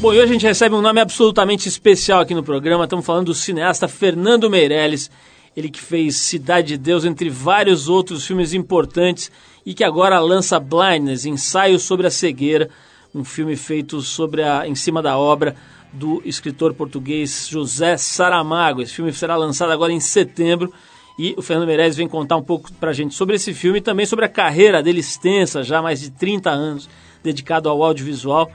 Bom, e hoje a gente recebe um nome absolutamente especial aqui no programa. Estamos falando do cineasta Fernando Meirelles, ele que fez Cidade de Deus, entre vários outros filmes importantes, e que agora lança Blindness, ensaio sobre a cegueira, um filme feito sobre a, em cima da obra do escritor português José Saramago. Esse filme será lançado agora em setembro e o Fernando Meirelles vem contar um pouco para a gente sobre esse filme e também sobre a carreira dele extensa, já mais de 30 anos, dedicado ao audiovisual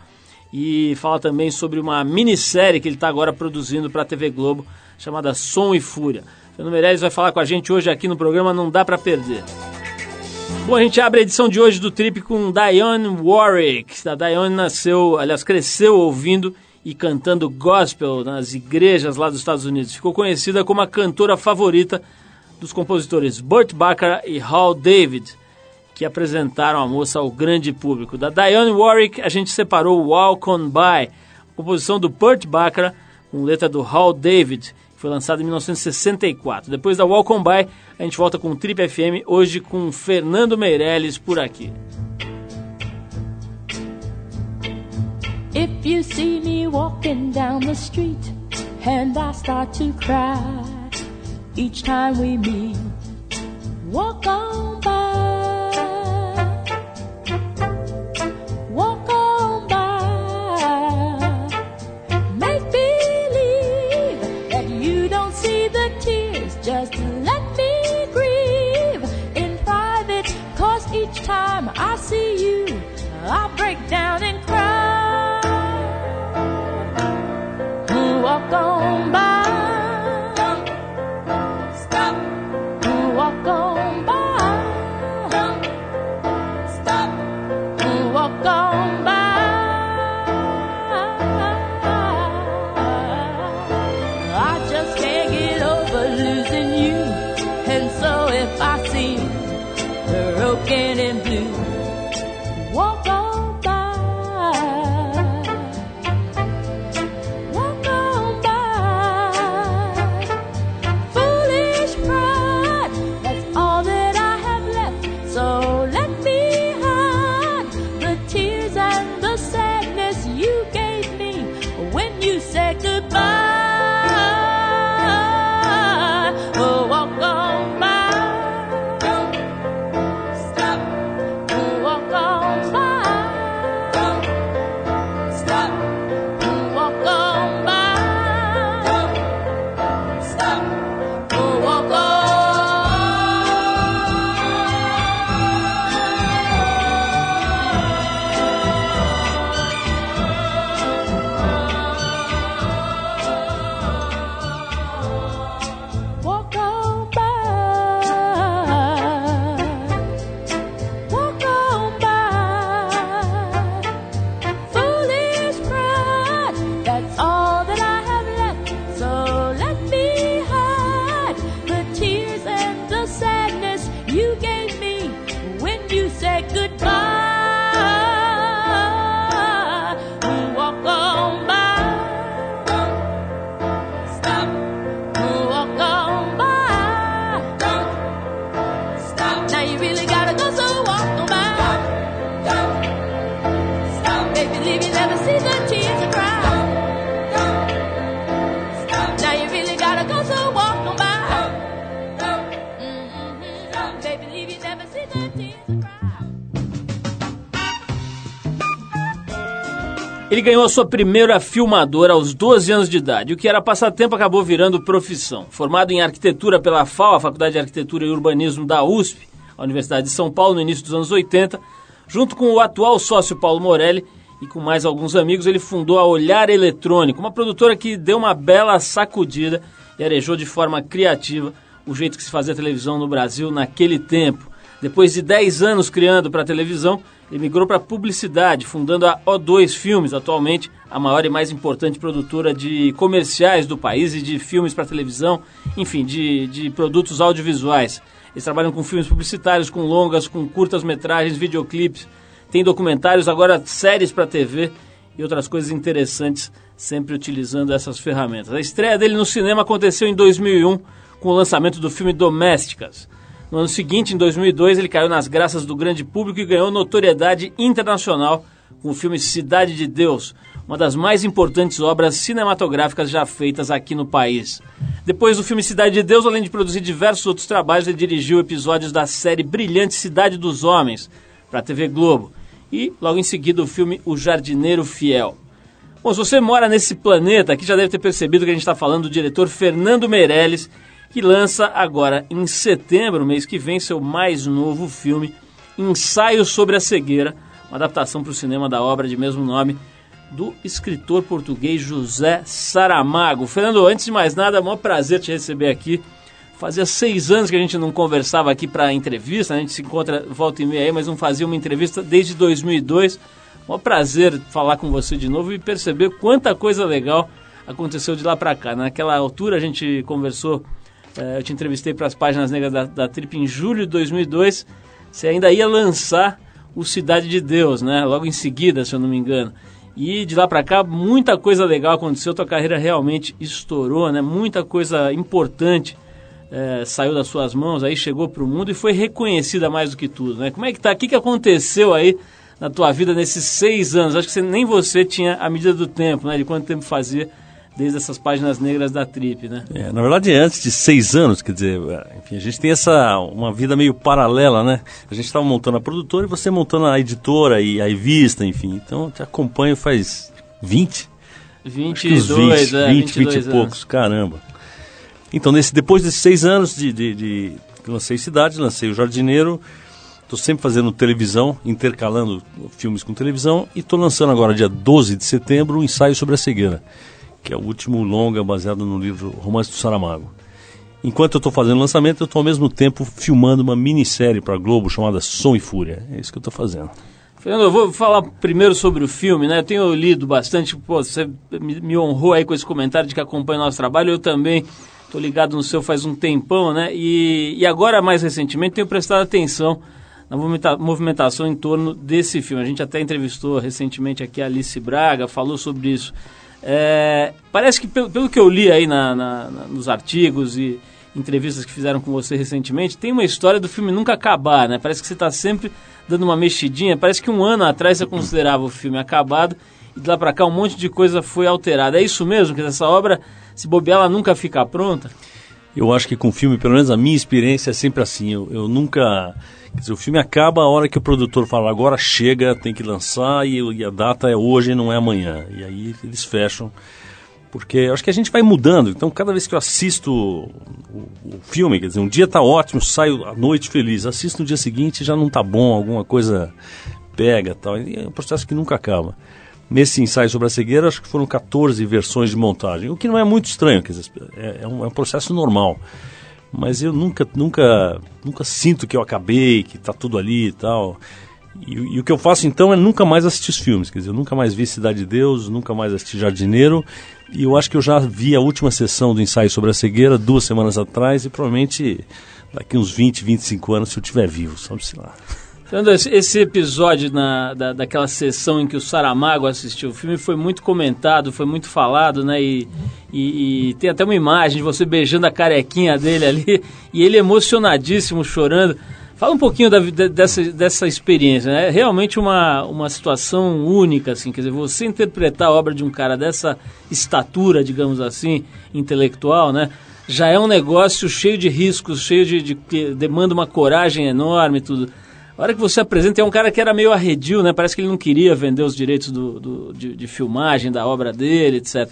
e fala também sobre uma minissérie que ele está agora produzindo para a TV Globo, chamada Som e Fúria. Fernando Meirelles vai falar com a gente hoje aqui no programa Não Dá para Perder. Bom, a gente abre a edição de hoje do Trip com Dionne Warwick. A Dionne nasceu, aliás, cresceu ouvindo e cantando gospel nas igrejas lá dos Estados Unidos. Ficou conhecida como a cantora favorita dos compositores Burt Bacharach e Hal David que apresentaram a moça ao grande público. Da Dionne Warwick, a gente separou Walk On By, composição do Burt Bacharach, com letra do Hal David, que foi lançado em 1964. Depois da Walk On By, a gente volta com o Trip FM, hoje com Fernando Meirelles por aqui. If you see me walking down the street and I start to cry each time we meet, walk on by. The tears just to let me grieve in private. Cause each time I see you, I break down and ganhou a sua primeira filmadora aos 12 anos de idade. O que era passatempo acabou virando profissão. Formado em arquitetura pela FAO, a Faculdade de Arquitetura e Urbanismo da USP, a Universidade de São Paulo, no início dos anos 80, junto com o atual sócio Paulo Morelli e com mais alguns amigos, ele fundou a Olhar Eletrônico, uma produtora que deu uma bela sacudida e arejou de forma criativa o jeito que se fazia televisão no Brasil naquele tempo. Depois de 10 anos criando para televisão, ele migrou para publicidade, fundando a O2 Filmes, atualmente a maior e mais importante produtora de comerciais do país e de filmes para televisão, enfim, de, de produtos audiovisuais. Eles trabalham com filmes publicitários, com longas, com curtas-metragens, videoclipes, tem documentários, agora séries para TV e outras coisas interessantes, sempre utilizando essas ferramentas. A estreia dele no cinema aconteceu em 2001 com o lançamento do filme Domésticas. No ano seguinte, em 2002, ele caiu nas graças do grande público e ganhou notoriedade internacional com o filme Cidade de Deus, uma das mais importantes obras cinematográficas já feitas aqui no país. Depois do filme Cidade de Deus, além de produzir diversos outros trabalhos, ele dirigiu episódios da série brilhante Cidade dos Homens para a TV Globo e, logo em seguida, o filme O Jardineiro Fiel. Bom, se você mora nesse planeta, aqui já deve ter percebido que a gente está falando do diretor Fernando Meirelles, que lança agora em setembro, mês que vem, seu mais novo filme, Ensaio sobre a Cegueira, uma adaptação para o cinema da obra de mesmo nome do escritor português José Saramago. Fernando, antes de mais nada, é um prazer te receber aqui. Fazia seis anos que a gente não conversava aqui para entrevista, a gente se encontra volta e meia aí, mas não fazia uma entrevista desde 2002. Um prazer falar com você de novo e perceber quanta coisa legal aconteceu de lá para cá. Naquela altura a gente conversou, eu te entrevistei para as páginas negras da, da Trip em julho de 2002. Você ainda ia lançar o Cidade de Deus, né? Logo em seguida, se eu não me engano. E de lá para cá, muita coisa legal aconteceu. Tua carreira realmente estourou, né? Muita coisa importante eh, saiu das suas mãos, aí chegou para o mundo e foi reconhecida mais do que tudo, né? Como é que tá? O que, que aconteceu aí na tua vida nesses seis anos? Acho que você, nem você tinha a medida do tempo, né? De quanto tempo fazia desde essas páginas negras da Trip, né? É, na verdade, antes de seis anos, quer dizer, enfim, a gente tem essa uma vida meio paralela, né? A gente estava montando a produtora e você montando a editora e a revista, enfim. Então, te acompanho faz 20? 22, 20, é, 20, 20 e poucos, caramba. Então, nesse, depois desses seis anos de, de, de lancei Cidade, lancei o Jardineiro, Estou sempre fazendo televisão, intercalando filmes com televisão e estou lançando agora, dia 12 de setembro, um ensaio sobre a cegueira, que é o último longa baseado no livro Romance do Saramago. Enquanto eu estou fazendo o lançamento, eu estou ao mesmo tempo filmando uma minissérie para a Globo chamada Som e Fúria. É isso que eu estou fazendo. Fernando, eu vou falar primeiro sobre o filme, né? Eu tenho lido bastante, pô, você me honrou aí com esse comentário de que acompanha o nosso trabalho, eu também estou ligado no seu faz um tempão, né? E, e agora, mais recentemente, tenho prestado atenção na movimentação em torno desse filme. A gente até entrevistou recentemente aqui a Alice Braga, falou sobre isso. É, parece que, pelo, pelo, que eu li aí na, na, na, nos artigos e entrevistas que fizeram com você recentemente, tem uma história do filme nunca acabar, né? Parece que você está sempre dando uma mexidinha. Parece que um ano atrás você considerava o filme acabado e de lá para cá um monte de coisa foi alterada. É isso mesmo? Que essa obra, se bobear, ela nunca fica pronta? Eu acho que com filme, pelo menos a minha experiência é sempre assim. Eu, eu nunca Quer dizer, o filme acaba a hora que o produtor fala, agora chega, tem que lançar e, e a data é hoje não é amanhã. E aí eles fecham. Porque eu acho que a gente vai mudando. Então, cada vez que eu assisto o, o, filme, quer dizer, um dia tá ótimo, saio à noite feliz. Assisto no dia seguinte já não tá bom, alguma coisa pega tal. E é um processo que nunca acaba. Nesse ensaio sobre a cegueira, acho que foram 14 versões de montagem, o que não é muito estranho, quer dizer, é, é, um, é um processo normal mas eu nunca, nunca, nunca sinto que eu acabei, que está tudo ali e tal. E, e, o que eu faço então é nunca mais assistir os filmes, quer dizer, eu nunca mais vi Cidade de Deus, nunca mais assisti Jardineiro, e eu acho que eu já vi a última sessão do ensaio sobre a cegueira duas semanas atrás, e provavelmente daqui uns 20, 25 anos, se eu estiver vivo, sabe-se lá. Fernando, esse episódio na, da, daquela sessão em que o Saramago assistiu o filme foi muito comentado, foi muito falado, né? E, e, e, tem até uma imagem de você beijando a carequinha dele ali e ele emocionadíssimo, chorando. Fala um pouquinho da, dessa, dessa experiência, né? É realmente uma, uma situação única, assim, quer dizer, você interpretar a obra de um cara dessa estatura, digamos assim, intelectual, né? Já é um negócio cheio de riscos, cheio de, de que demanda uma coragem enorme tudo. A hora que você apresenta, é um cara que era meio arredio, né? Parece que ele não queria vender os direitos do, do de, de, filmagem da obra dele, etc.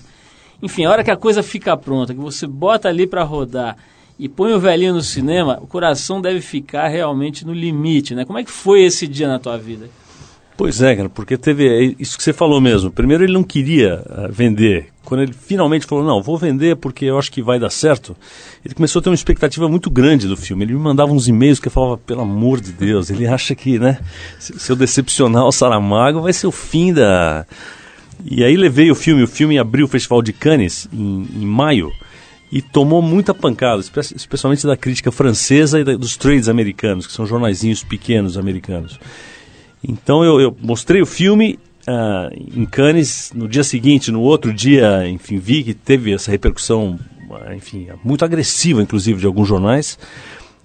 Enfim, a hora que a coisa fica pronta, que você bota ali para rodar e põe o velhinho no cinema, o coração deve ficar realmente no limite, né? Como é que foi esse dia na tua vida? Pois é, porque teve é isso que você falou mesmo. Primeiro ele não queria uh, vender. Quando ele finalmente falou, não, vou vender porque eu acho que vai dar certo, ele começou a ter uma expectativa muito grande do filme. Ele me mandava uns e-mails que eu falava, pelo amor de Deus, ele acha que, né, se eu decepcionar o Saramago vai ser o fim da... E aí levei o filme, o filme abriu o Festival de Cannes em, em maio e tomou muita pancada, especialmente da crítica francesa e da, dos trades americanos, que são jornaizinhos pequenos americanos. Então eu, eu mostrei o filme uh, em Cannes, no dia seguinte, no outro dia, enfim, vi que teve essa repercussão, enfim, muito agressiva, inclusive, de alguns jornais.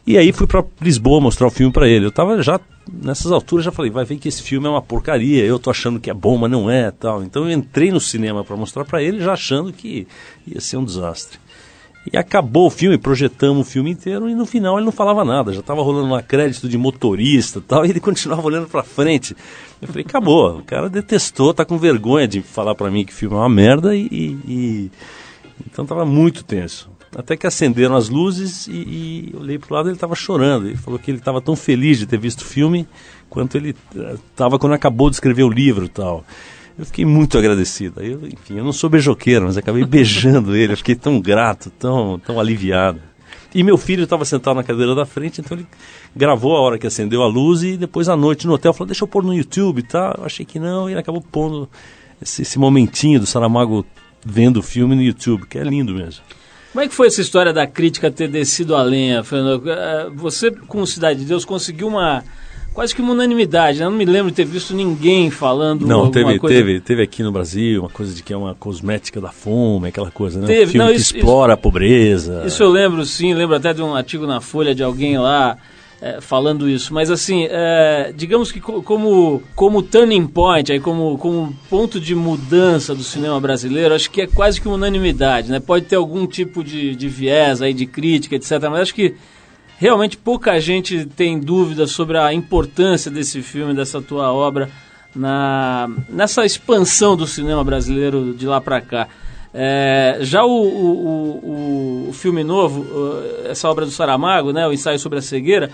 E aí fui para Lisboa mostrar o filme para ele. Eu tava já nessas alturas já falei, vai ver que esse filme é uma porcaria. Eu tô achando que é bom, mas não é, tal. Então eu entrei no cinema para mostrar para ele, já achando que ia ser um desastre. E acabou o filme, projetamos o filme inteiro e no final ele não falava nada, já estava rolando um crédito de motorista tal, e ele continuava olhando para frente. Eu falei, acabou, o cara detestou, tá com vergonha de falar para mim que o filme é uma merda e, e... então estava muito tenso. Até que acenderam as luzes e, e eu olhei para o lado ele estava chorando. Ele falou que ele estava tão feliz de ter visto o filme quanto ele estava eh, quando acabou de escrever o livro tal. Eu fiquei muito agradecido. Eu, enfim, eu não sou beijoqueiro, mas acabei beijando ele. Eu fiquei tão grato, tão, tão aliviado. E meu filho estava sentado na cadeira da frente, então ele gravou a hora que acendeu a luz e depois à noite no hotel falou: Deixa eu pôr no YouTube tá? Eu achei que não, e ele acabou pondo esse, esse momentinho do Saramago vendo o filme no YouTube, que é lindo mesmo. Como é que foi essa história da crítica ter descido a lenha, Fernando? Eh, você, com Cidade de Deus, conseguiu uma quase que uma unanimidade. Né? Eu não me lembro de ter visto ninguém falando Não, teve, coisa... teve, teve aqui no Brasil uma coisa de que é uma cosmética da fome, aquela coisa, né? Teve, um filme não, isso, que explora isso, a pobreza. Isso eu lembro, sim. Lembro até de um artigo na Folha de alguém lá é, falando isso. Mas assim, é, digamos que como, como turning point, aí como, como ponto de mudança do cinema brasileiro, acho que é quase que uma unanimidade, né? Pode ter algum tipo de, de viés aí, de crítica, etc. Mas acho que realmente pouca gente tem dúvidas sobre a importância desse filme, dessa tua obra, na, nessa expansão do cinema brasileiro de lá para cá. É, já o, o, o, o, filme novo, essa obra do Saramago, né, o ensaio sobre a cegueira,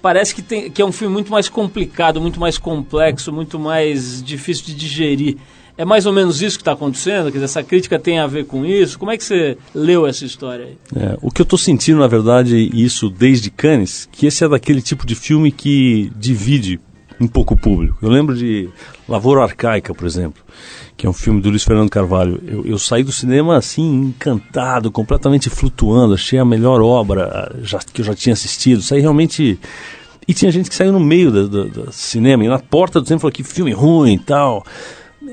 parece que, tem, que é um filme muito mais complicado, muito mais complexo, muito mais difícil de digerir. É mais ou menos isso que está acontecendo? Quer dizer, essa crítica tem a ver com isso? Como é que você leu essa história aí? É, o que eu estou sentindo, na verdade, isso desde Cannes, que esse é daquele tipo de filme que divide um pouco o público. Eu lembro de Lavoura Arcaica, por exemplo, que é um filme do Luiz Fernando Carvalho. Eu, eu saí do cinema assim, encantado, completamente flutuando, achei a melhor obra já, que eu já tinha assistido. Saí realmente e tinha gente que saiu no meio do, do, do cinema, e na porta do cinema falou que filme ruim e tal.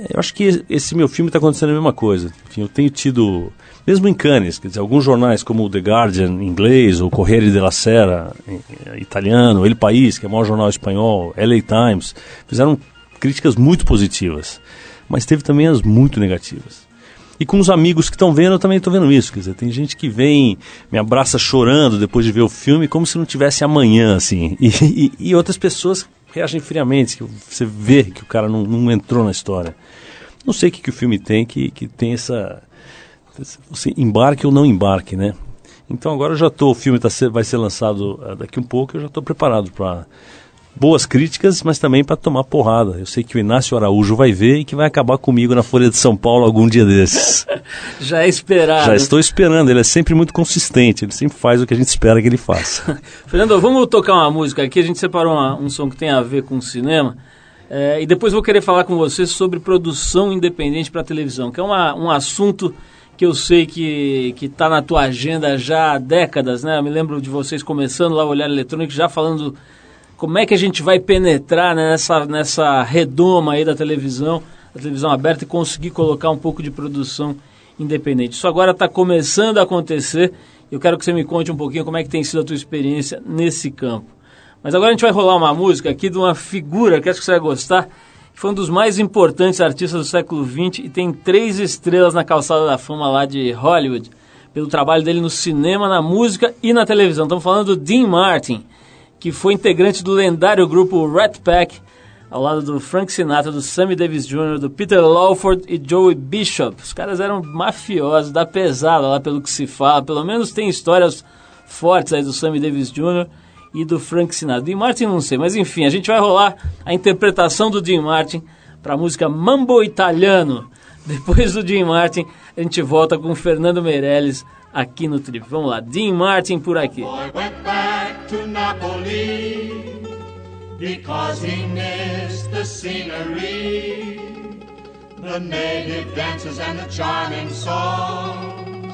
Eu acho que esse meu filme está acontecendo a mesma coisa. Enfim, eu tenho tido, mesmo em Cannes, quer dizer, alguns jornais como o The Guardian inglês, ou Corriere della Sera italiano, El País, que é o maior jornal espanhol, LA Times, fizeram críticas muito positivas, mas teve também as muito negativas. E com os amigos que estão vendo, eu também estou vendo isso. Quer dizer, tem gente que vem, me abraça chorando depois de ver o filme, como se não tivesse amanhã, assim. E, e, e outras pessoas reagem friamente, que você vê que o cara não, não entrou na história. Não sei o que, que o filme tem, que, que tem essa. Você embarque ou não embarque, né? Então agora eu já estou, o filme tá, vai ser lançado uh, daqui um pouco, eu já estou preparado para boas críticas, mas também para tomar porrada. Eu sei que o Inácio Araújo vai ver e que vai acabar comigo na Folha de São Paulo algum dia desses. Já é esperado. Já estou esperando, ele é sempre muito consistente, ele sempre faz o que a gente espera que ele faça. Fernando, vamos tocar uma música aqui, a gente separou uma, um som que tem a ver com cinema. É, e depois vou querer falar com você sobre produção independente para televisão, que é uma, um assunto que eu sei que está na tua agenda já há décadas, né? Eu me lembro de vocês começando lá o Olhar Eletrônico, já falando como é que a gente vai penetrar nessa, nessa redoma aí da televisão, da televisão aberta e conseguir colocar um pouco de produção independente. Isso agora está começando a acontecer. Eu quero que você me conte um pouquinho como é que tem sido a tua experiência nesse campo. Mas agora a gente vai rolar uma música aqui de uma figura que acho que você vai gostar, foi um dos mais importantes artistas do século XX e tem três estrelas na calçada da fama lá de Hollywood, pelo trabalho dele no cinema, na música e na televisão. Estamos falando do Dean Martin que foi integrante do lendário grupo Rat Pack, ao lado do Frank Sinatra, do Sammy Davis Jr., do Peter Lawford e Joey Bishop. Os caras eram mafiosos, da pesada lá pelo que se fala. Pelo menos tem histórias fortes aí do Sammy Davis Jr. e do Frank Sinatra. Dean Martin não sei, mas enfim, a gente vai rolar a interpretação do Dean Martin para a música Mambo Italiano. Depois do Dean Martin, a gente volta com o Fernando Meirelles aqui no Trip. Vamos lá, Dean Martin por aqui. to Napoli because he missed the scenery, the native dances and the charming songs.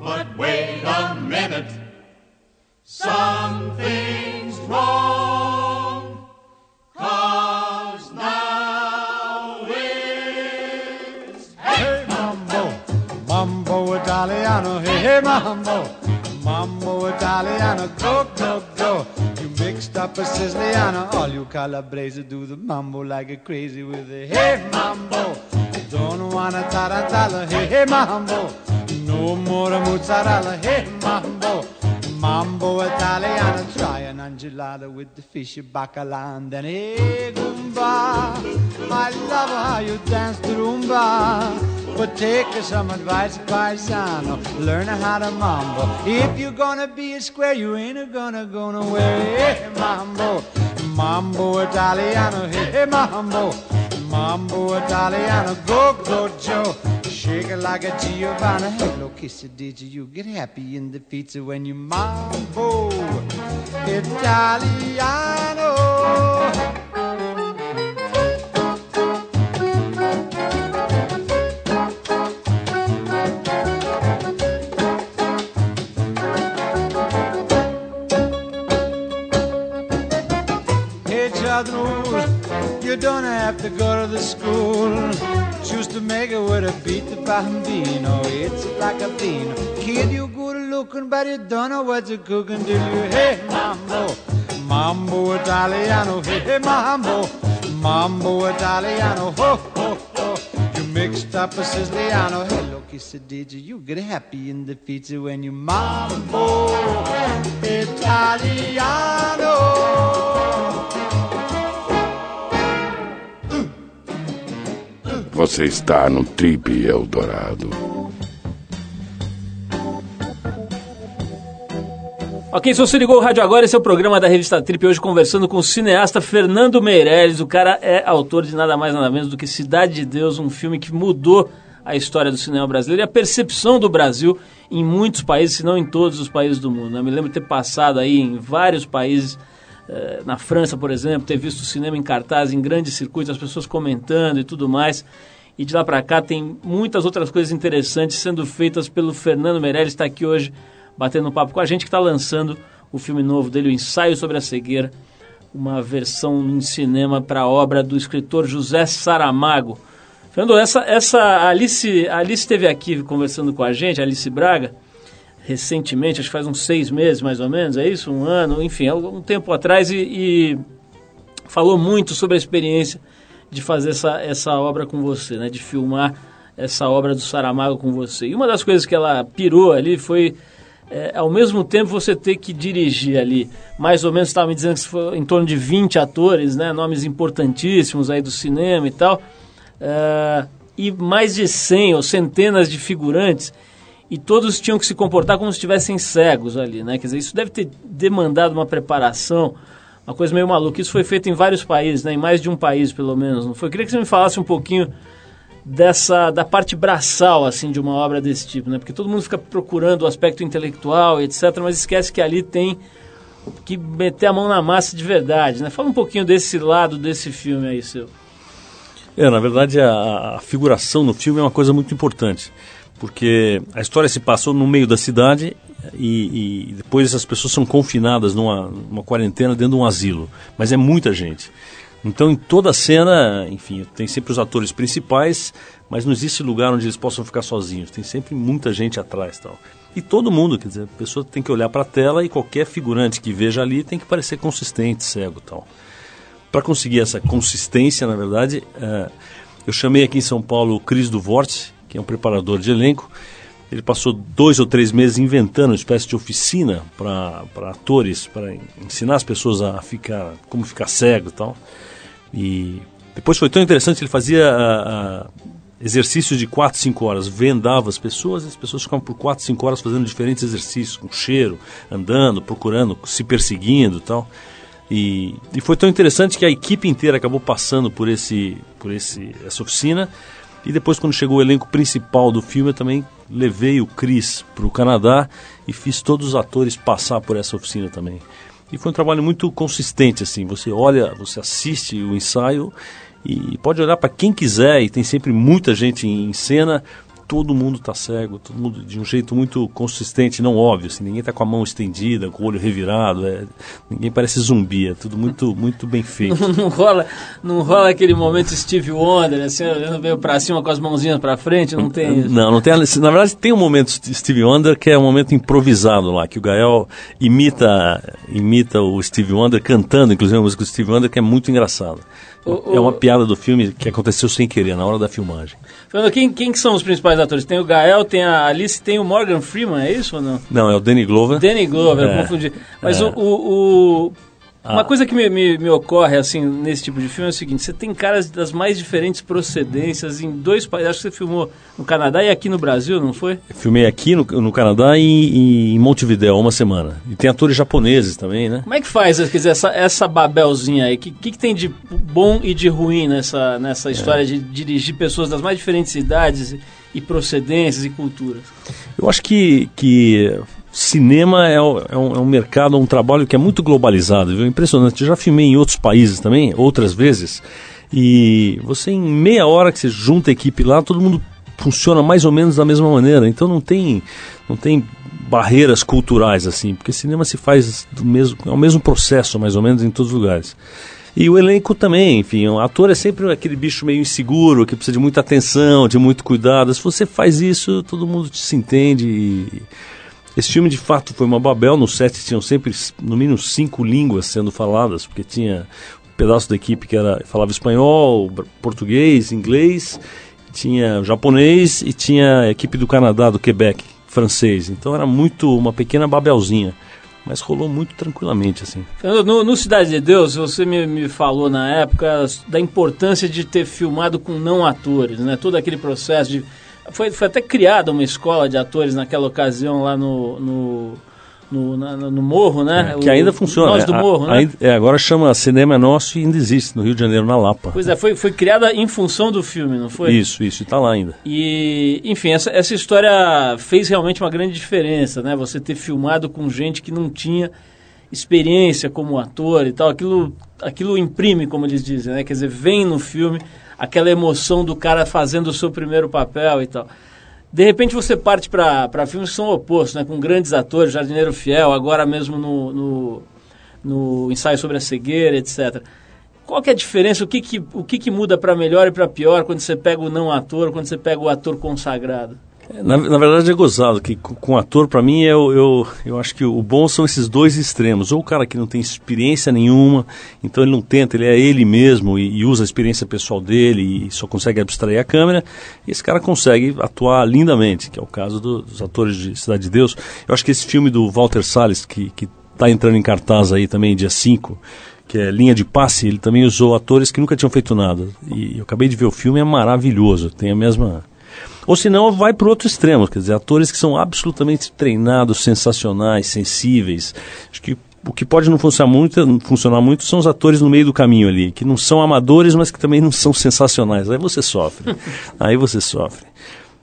But wait a minute, something's wrong. Cause now hey, mambo, mambo Italiano, hey, hey mambo. Mambo Italiano, go, go, go. a Siciliano. All you Calabrese do the mambo like a crazy with a hey mambo. Don't wanna tarantella, hey hey mambo. No more mozzarella, hey mambo. Mambo Italiano, try an angelada with the fish bacala and then hey Goomba. I love how you dance the rumba. But take some advice, paisano. Learn how to mambo. If you're gonna be a square, you ain't a gonna go nowhere. Hey, mambo, mambo Italiano. Hey, mambo, mambo Italiano. Go, go, Joe. Shake it like a Giovanna. Hello, did you get happy in the pizza when you mambo Italiano? You don't have to go to the school. It with a beat the bambino. It's like a bean. Kid, you good looking, but you don't know what you're cooking till you hey mambo, mambo Italiano, hey mambo, mambo Italiano, ho ho ho. You mixed up a Siciliano. Hey, look, he said, did you? Get happy in the pizza when you mambo Italiano. Você está no Trip Eldorado. Ok, se você ligou o rádio agora, esse é o programa da revista Trip, hoje conversando com o cineasta Fernando Meirelles. O cara é autor de nada mais nada menos do que Cidade de Deus, um filme que mudou a história do cinema brasileiro e a percepção do Brasil em muitos países, se não em todos os países do mundo. Eu me lembro de ter passado aí em vários países, eh, na França, por exemplo, ter visto o cinema em cartaz, em grandes circuitos, as pessoas comentando e tudo mais. E de lá para cá tem muitas outras coisas interessantes sendo feitas pelo Fernando Meirelles, está aqui hoje batendo um papo com a gente, que está lançando o filme novo dele, o Ensaio sobre a Cegueira, uma versão em cinema para a obra do escritor José Saramago. Fernando, essa, essa Alice, Alice esteve aqui conversando com a gente, Alice Braga, recentemente, acho que faz uns seis meses mais ou menos, é isso? Um ano, enfim, um tempo atrás, e, e falou muito sobre a experiência de fazer essa, essa obra com você, né? De filmar essa obra do Saramago com você. E uma das coisas que ela pirou ali foi, é, ao mesmo tempo, você ter que dirigir ali, mais ou menos, estava me dizendo que foi em torno de 20 atores, né? Nomes importantíssimos aí do cinema e tal. É, e mais de 100 ou centenas de figurantes e todos tinham que se comportar como se estivessem cegos ali, né? Quer dizer, isso deve ter demandado uma preparação, uma coisa meio maluca. Isso foi feito em vários países, né? em mais de um país pelo menos, não foi? Eu queria que você me falasse um pouquinho dessa da parte braçal assim de uma obra desse tipo, né? Porque todo mundo fica procurando o aspecto intelectual, etc, mas esquece que ali tem que meter a mão na massa de verdade, né? Fala um pouquinho desse lado desse filme aí, seu. É, na verdade a, a figuração no filme é uma coisa muito importante, porque a história se passou no meio da cidade e, e, depois essas pessoas são confinadas numa, numa quarentena dentro de um asilo. Mas é muita gente. Então, em toda a cena, enfim, tem sempre os atores principais, mas não existe lugar onde eles possam ficar sozinhos. Tem sempre muita gente atrás, tal. E todo mundo, quer dizer, a pessoa tem que olhar para a tela e qualquer figurante que veja ali tem que parecer consistente, cego, tal. Para conseguir essa consistência, na verdade, é, eu chamei aqui em São Paulo o Cris Duvort, que é um preparador de elenco, ele passou dois ou três meses inventando uma espécie de oficina para atores, para ensinar as pessoas a ficar, como ficar cego e tal. E depois foi tão interessante, ele fazia a, a, exercícios de 4, 5 horas, vendava as pessoas, e as pessoas ficavam por 4, 5 horas fazendo diferentes exercícios, com cheiro, andando, procurando, se perseguindo tal. E, e foi tão interessante que a equipe inteira acabou passando por, esse, por esse, essa oficina e depois, quando chegou o elenco principal do filme, eu também levei o Chris para o Canadá e fiz todos os atores passar por essa oficina também. E foi um trabalho muito consistente, assim. Você olha, você assiste o ensaio e pode olhar para quem quiser, e tem sempre muita gente em cena. Todo mundo tá cego, todo mundo de um jeito muito consistente, não óbvio, assim, ninguém tá com a mão estendida, com o olho revirado, é, ninguém parece zumbi, é tudo muito, muito bem feito. Não, não rola, não rola aquele momento Steve Wonder, assim, olhando meio pra cima com as mãozinhas pra frente, não tem isso. Não, não tem. Na verdade, tem um momento Steve Wonder que é um momento improvisado lá, que o Gael imita, imita o Steve Wonder cantando, inclusive a música do Steve Wonder, que é muito engraçado. O- É uma o- piada do filme que aconteceu sem querer, na hora da filmagem. Fernando, quem, quem que são os principais atores? Tem o Gael, tem a Alice, tem o Morgan Freeman, é isso ou não? Não, é o Danny Glover. Danny Glover, É, eu confundi. Mas é. o, o- o- Uma Ah. coisa que me, me, me ocorre, assim, nesse tipo de filme é o seguinte, você tem caras das mais diferentes procedências em dois países, acho que você filmou no Canadá e aqui no Brasil, não foi? Filmei aqui no, no Canadá e, e em Montevidéu, uma semana. E tem atores japoneses também, né? Como é que faz, quer dizer, essa, essa Babelzinha aí? O que, que, que tem de bom e de ruim nessa, nessa história de dirigir pessoas das mais diferentes idades e, e procedências e culturas? Eu acho que, que cinema é, é um, é um mercado, um trabalho que é muito globalizado, viu? Impressionante. Eu já filmei em outros países também, outras vezes, e você em meia hora que você junta a equipe lá, todo mundo funciona mais ou menos da mesma maneira. Então não tem, não tem barreiras culturais assim, porque cinema se faz do mesmo, é o mesmo processo mais ou menos em todos os lugares. E o elenco também, enfim, o ator é sempre aquele bicho meio inseguro, que precisa de muita atenção, de muito cuidado. Se você faz isso, todo mundo se entende e esse filme de fato foi uma babel. No set tinham sempre no mínimo cinco línguas sendo faladas, porque tinha um pedaço da equipe que era, falava espanhol, português, inglês, tinha japonês e tinha a equipe do Canadá, do Quebec, francês. Então era muito uma pequena babelzinha, mas rolou muito tranquilamente assim. No, no Cidade de Deus, você me, me falou na época da importância de ter filmado com não atores, né? Todo aquele processo de... Foi, foi até criada uma escola de atores naquela ocasião lá no... no no, na- no Morro, né? É, que O- ainda funciona. Nós do A- Morro, né? ainda- é, agora chama Cinema é Nosso e ainda existe no Rio de Janeiro, na Lapa. Pois é, foi, foi criada em função do filme, não foi? Isso, isso, e tá lá ainda. E, enfim, essa, essa história fez realmente uma grande diferença, né? Você ter filmado com gente que não tinha experiência como ator e tal, aquilo, aquilo imprime, como eles dizem, né? Quer dizer, vem no filme aquela emoção do cara fazendo o seu primeiro papel e tal. De repente você parte para filmes que são opostos, né? Com grandes atores, Jardineiro Fiel, agora mesmo no, no, no ensaio sobre a cegueira, etc. Qual que é a diferença? O que, que, o que, que muda para melhor e para pior quando você pega o não ator, quando você pega o ator consagrado? Na, na verdade é gozado, que com, ator, pra mim, eu, eu, eu acho que o bom são esses dois extremos. Ou o cara que não tem experiência nenhuma, então ele não tenta, ele é ele mesmo e, e usa a experiência pessoal dele e só consegue abstrair a câmera. E esse cara consegue atuar lindamente, que é o caso do- dos atores de Cidade de Deus. Eu acho que esse filme do Walter Salles, que, que tá entrando em cartaz aí também, dia 5, que é Linha de Passe, ele também usou atores que nunca tinham feito nada. E eu acabei de ver o filme, é maravilhoso, tem a mesma... Ou senão vai para o outro extremo, quer dizer, atores que são absolutamente treinados, sensacionais, sensíveis. Acho que o que pode não funcionar muito, funcionar muito são os atores no meio do caminho ali, que não são amadores, mas que também não são sensacionais. Aí você sofre. Aí você sofre.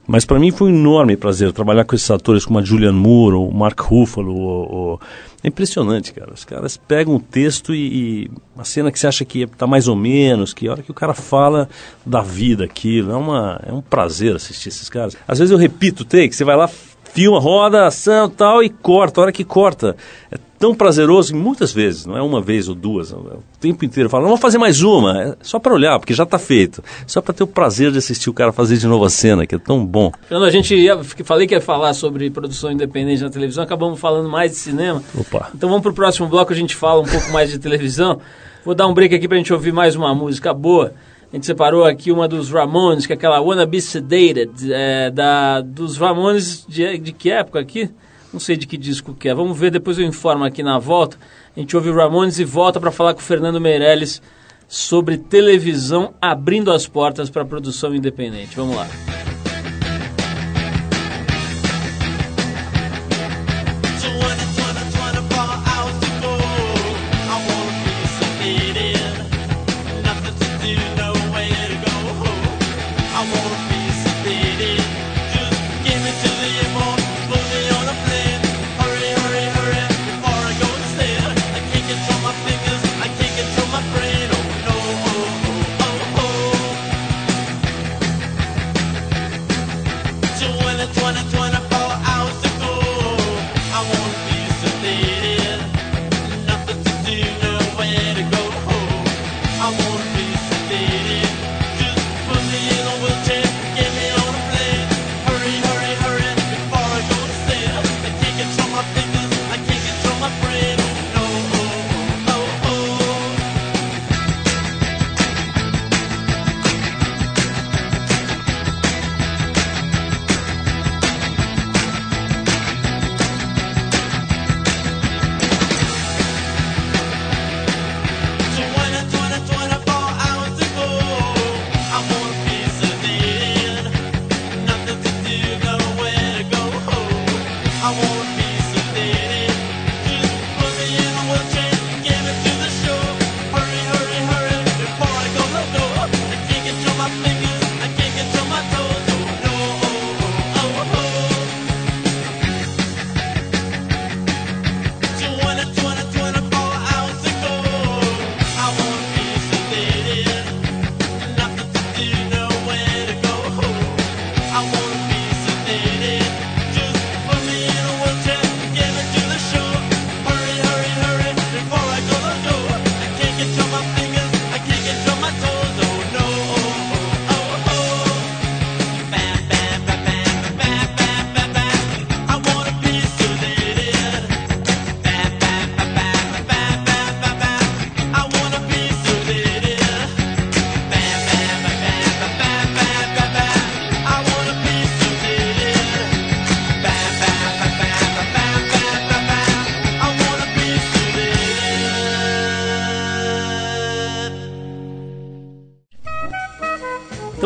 Mas para mim foi um enorme prazer trabalhar com esses atores como a Julianne Moore, o Mark Ruffalo. O, o- É impressionante, cara. Os caras pegam o texto e, e uma cena que você acha que está mais ou menos, que a hora que o cara fala da vida aquilo, é, uma, é um prazer assistir esses caras. Às vezes eu repito o take, você vai lá, filma, roda, ação tal, e corta. A hora que corta, é tão prazeroso, e muitas vezes, não é uma vez ou duas, é o tempo inteiro. Fala, vamos fazer mais uma, é só para olhar, porque já está feito. Só para ter o prazer de assistir o cara fazer de novo a cena, que é tão bom. Fernando, a gente ia, falei que ia falar sobre produção independente na televisão, acabamos falando mais de cinema. Opa. Então vamos para o próximo bloco, a gente fala um pouco mais de televisão. Vou dar um break aqui para a gente ouvir mais uma música boa. A gente separou aqui uma dos Ramones, que é aquela Wanna Be Sedated, é, da, dos Ramones de, de que época aqui? Não sei de que disco que é. Vamos ver, depois eu informo aqui na volta. A gente ouve o Ramones e volta para falar com o Fernando Meirelles sobre televisão abrindo as portas para a produção independente. Vamos lá.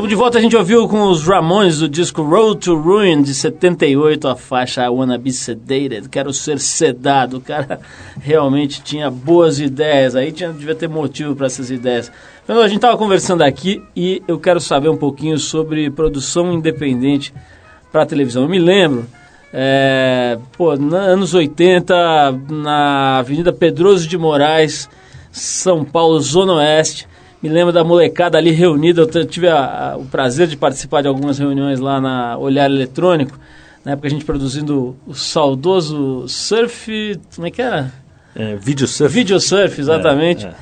De volta, a gente ouviu com os Ramones do disco Road to Ruin de 78 a faixa I Wanna Be Sedated, quero ser sedado. O cara realmente tinha boas ideias, aí tinha, devia ter motivo para essas ideias. Então, a gente estava conversando aqui e eu quero saber um pouquinho sobre produção independente para televisão. Eu me lembro, é, pô, nos anos 80, na Avenida Pedroso de Moraes, São Paulo, Zona Oeste, me lembro da molecada ali reunida. Eu tive a, a, o prazer de participar de algumas reuniões lá na Olhar Eletrônico. Na época a gente produzindo o saudoso Surf. Como é que era? É, Video Surf. Video Surf, exatamente. É, é.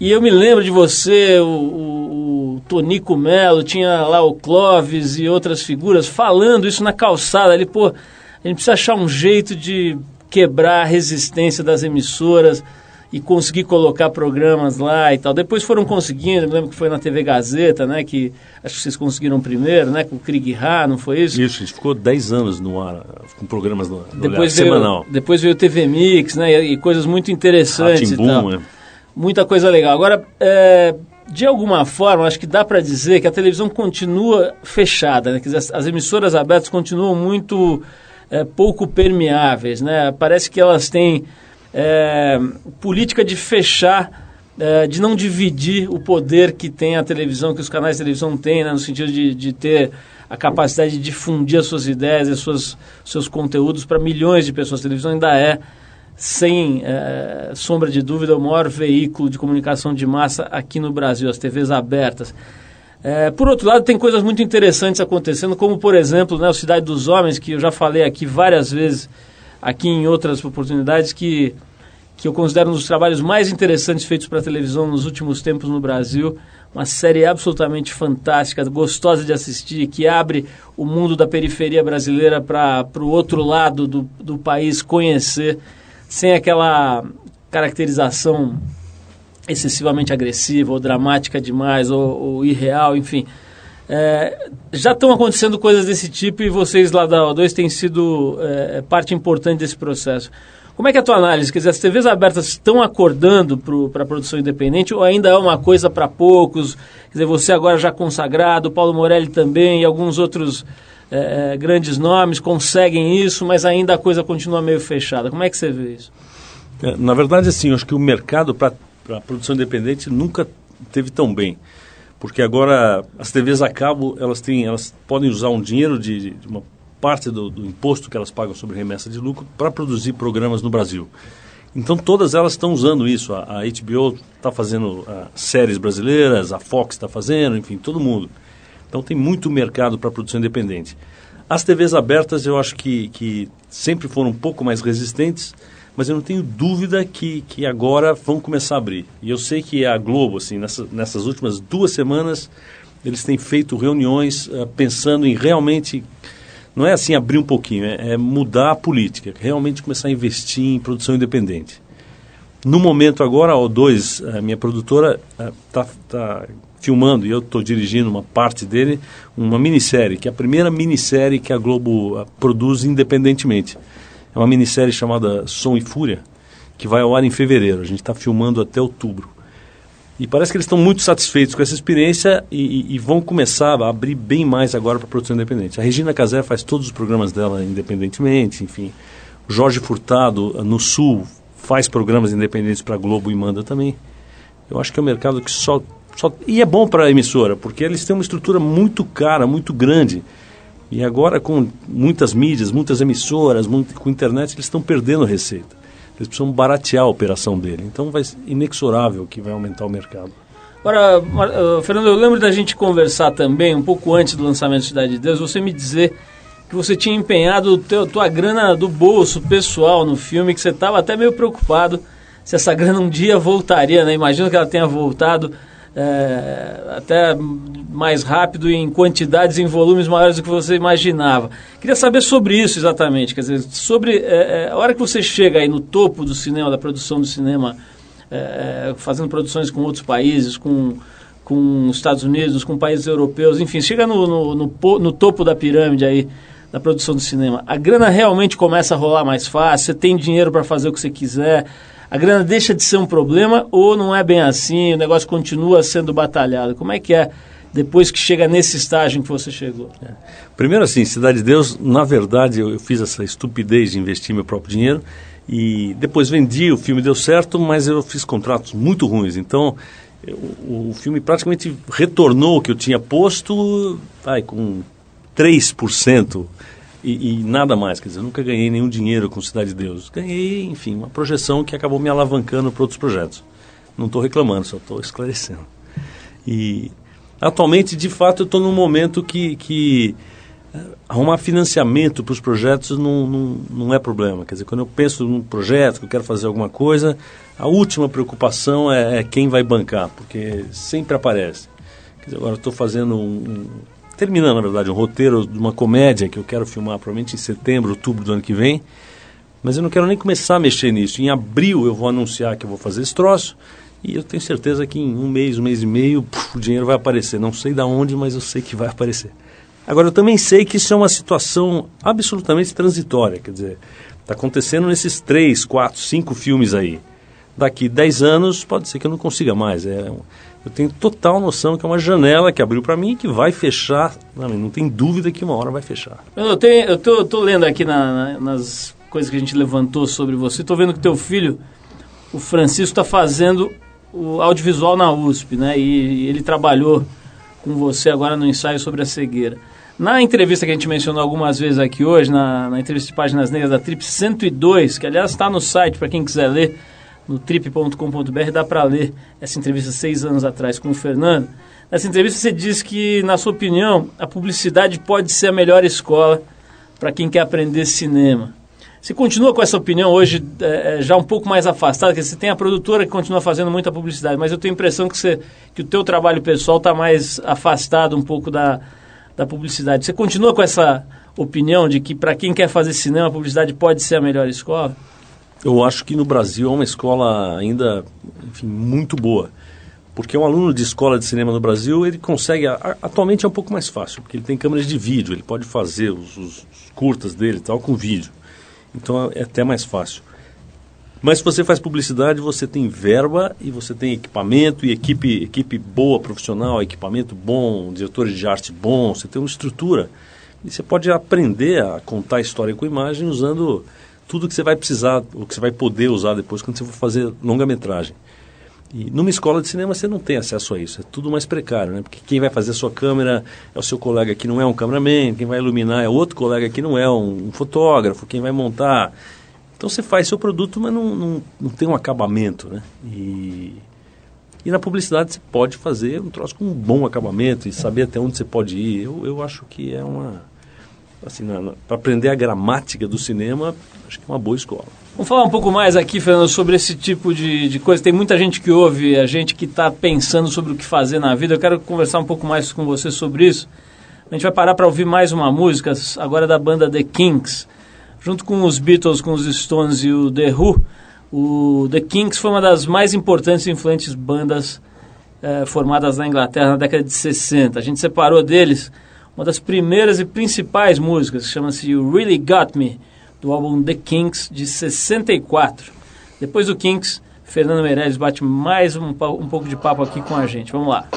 E eu me lembro de você, o, o, o Tonico Melo, tinha lá o Clóvis e outras figuras falando isso na calçada ali. Pô, a gente precisa achar um jeito de quebrar a resistência das emissoras e conseguir colocar programas lá e tal. Depois foram conseguindo, me lembro que foi na TV Gazeta, né? Que acho que vocês conseguiram primeiro, né? Com o Krieg Ha, não foi isso? Isso, a gente ficou 10 anos no ar, com programas no, no depois veio, semanal. Depois veio o TV Mix, né? E, e coisas muito interessantes Atimbum, e tal. É. Muita coisa legal. Agora, é, de alguma forma, acho que dá para dizer que a televisão continua fechada, né? Quer dizer, as emissoras abertas continuam muito é, pouco permeáveis, né? Parece que elas têm é, política de fechar, é, de não dividir o poder que tem a televisão, que os canais de televisão têm, né, no sentido de, de ter a capacidade de difundir as suas ideias e suas, seus conteúdos para milhões de pessoas. A televisão ainda é, sem é, sombra de dúvida, o maior veículo de comunicação de massa aqui no Brasil, as TVs abertas. É, por outro lado, tem coisas muito interessantes acontecendo, como, por exemplo, né, o Cidade dos Homens, que eu já falei aqui várias vezes, aqui em outras oportunidades que, que eu considero um dos trabalhos mais interessantes feitos para televisão nos últimos tempos no Brasil. Uma série absolutamente fantástica, gostosa de assistir, que abre o mundo da periferia brasileira para o outro lado do, do país conhecer, sem aquela caracterização excessivamente agressiva ou dramática demais ou, ou irreal, enfim. É, já estão acontecendo coisas desse tipo e vocês lá da O2 têm sido é, parte importante desse processo. Como é que é a tua análise? Quer dizer, as TVs abertas estão acordando para a produção independente ou ainda é uma coisa para poucos? Quer dizer, você agora já consagrado, Paulo Morelli também e alguns outros é, é grandes nomes conseguem isso, mas ainda a coisa continua meio fechada. Como é que você vê isso? É, na verdade, assim, eu acho que o mercado para a produção independente nunca teve tão bem porque agora as TVs a cabo elas têm elas podem usar um dinheiro de, de uma parte do, do, imposto que elas pagam sobre remessa de lucro para produzir programas no Brasil. Então todas elas estão usando isso. A, a HBO está fazendo uh, séries brasileiras, a Fox está fazendo, enfim, todo mundo. Então tem muito mercado para produção independente. As TVs abertas eu acho que, que sempre foram um pouco mais resistentes, mas eu não tenho dúvida que, que agora vão começar a abrir. E eu sei que a Globo, assim, nessa, nessas últimas duas semanas, eles têm feito reuniões uh, pensando em realmente não é assim abrir um pouquinho, é, é, mudar a política, realmente começar a investir em produção independente. No momento agora, a O2, a minha produtora, está tá filmando, e eu estou dirigindo uma parte dele, uma minissérie, que é a primeira minissérie que a Globo uh, produz independentemente. É uma minissérie chamada Som e Fúria, que vai ao ar em fevereiro. A gente está filmando até outubro. E parece que eles estão muito satisfeitos com essa experiência e, e, e vão começar a abrir bem mais agora para a produção independente. A Regina Casé faz todos os programas dela independentemente, enfim. O Jorge Furtado, no Sul, faz programas independentes para a Globo e manda também. Eu acho que é um mercado que só. só e é bom para a emissora, porque eles têm uma estrutura muito cara, muito grande. E agora, com muitas mídias, muitas emissoras, muito, com internet, eles estão perdendo receita. Eles precisam baratear a operação dele. Então, vai inexorável que vai aumentar o mercado. Agora, uh, Fernando, eu lembro da gente conversar também, um pouco antes do lançamento de Cidade de Deus, você me dizer que você tinha empenhado teu, tua grana do bolso pessoal no filme, que você estava até meio preocupado se essa grana um dia voltaria, né? Imagino que ela tenha voltado é, até mais rápido em quantidades, em volumes maiores do que você imaginava. Queria saber sobre isso exatamente, quer dizer, sobre é, a hora que você chega aí no topo do cinema, da produção do cinema, é, fazendo produções com outros países, com com Estados Unidos, com países europeus, enfim, chega no, no, no, no topo da pirâmide aí da produção do cinema, a grana realmente começa a rolar mais fácil, você tem dinheiro para fazer o que você quiser, a grana deixa de ser um problema ou não é bem assim, o negócio continua sendo batalhado? Como é que é depois que chega nesse estágio em que você chegou? É. Primeiro assim, Cidade de Deus, na verdade eu, eu fiz essa estupidez de investir meu próprio dinheiro e depois vendi, o filme deu certo, mas eu fiz contratos muito ruins, então eu, o filme praticamente retornou o que eu tinha posto vai, com 3% e, e, nada mais. Quer dizer, eu nunca ganhei nenhum dinheiro com Cidade de Deus. Ganhei, enfim, uma projeção que acabou me alavancando para outros projetos. Não estou reclamando, só estou esclarecendo. E atualmente, de fato, eu estou num momento que, que eh, arrumar financiamento para os projetos não, não, não é problema. Quer dizer, quando eu penso num projeto, que eu quero fazer alguma coisa, a última preocupação é, é quem vai bancar, porque sempre aparece. Quer dizer, agora estou fazendo um, terminando, na verdade, um roteiro de uma comédia que eu quero filmar provavelmente em setembro, outubro do ano que vem. Mas eu não quero nem começar a mexer nisso. Em abril eu vou anunciar que eu vou fazer esse troço. E eu tenho certeza que em um mês, um mês e meio, puf, o dinheiro vai aparecer. Não sei de onde, mas eu sei que vai aparecer. Agora, eu também sei que isso é uma situação absolutamente transitória. Quer dizer, está acontecendo nesses três, quatro, cinco filmes aí. Daqui dez anos, pode ser que eu não consiga mais. É, eu tenho total noção que é uma janela que abriu para mim e que vai fechar. Não, não tem dúvida que uma hora vai fechar. Eu, tenho, eu tô, tô lendo aqui na, na, nas coisas que a gente levantou sobre você, estou vendo que teu filho, o Francisco, está fazendo o audiovisual na USP, né? E, e ele trabalhou com você agora no ensaio sobre a cegueira. Na entrevista que a gente mencionou algumas vezes aqui hoje, na, na entrevista de Páginas Negras da Trip 102, que aliás está no site para quem quiser ler, no trip.com.br, dá para ler essa entrevista seis anos atrás com o Fernando. Nessa entrevista você diz que, na sua opinião, a publicidade pode ser a melhor escola para quem quer aprender cinema. Você continua com essa opinião hoje é, é já um pouco mais afastada, que você tem a produtora que continua fazendo muita publicidade, mas eu tenho a impressão que, você, que o teu trabalho pessoal está mais afastado um pouco da, da publicidade. Você continua com essa opinião de que para quem quer fazer cinema, a publicidade pode ser a melhor escola? Eu acho que no Brasil é uma escola ainda, enfim, muito boa. Porque um aluno de escola de cinema no Brasil, ele consegue, atualmente é um pouco mais fácil, porque ele tem câmeras de vídeo, ele pode fazer os, os curtas dele e tal com vídeo. Então é até mais fácil. Mas se você faz publicidade, você tem verba e você tem equipamento e equipe, equipe boa, profissional, equipamento bom, diretores de arte bom, você tem uma estrutura. E você pode aprender a contar a história com imagem usando tudo que você vai precisar, o que você vai poder usar depois quando você for fazer longa-metragem. E numa escola de cinema você não tem acesso a isso, é tudo mais precário, né? Porque quem vai fazer a sua câmera é o seu colega que não é um cameraman, quem vai iluminar é outro colega que não é um, um fotógrafo, quem vai montar. Então você faz seu produto, mas não, não, não tem um acabamento, né? E, e na publicidade você pode fazer um troço com um bom acabamento e saber até onde você pode ir. Eu, eu acho que é uma assim, para aprender a gramática do cinema, acho que é uma boa escola. Vamos falar um pouco mais aqui, Fernando, sobre esse tipo de, de coisa. Tem muita gente que ouve, a gente que está pensando sobre o que fazer na vida. Eu quero conversar um pouco mais com você sobre isso. A gente vai parar para ouvir mais uma música, agora da banda The Kinks. Junto com os Beatles, com os Stones e o The Who, o The Kinks foi uma das mais importantes e influentes bandas eh, formadas na Inglaterra na década de 60. A gente separou deles uma das primeiras e principais músicas, chama-se Really Got Me, do álbum The Kinks de 64. Depois do Kinks, Fernando Meirelles bate mais um, um pouco de papo aqui com a gente. Vamos lá.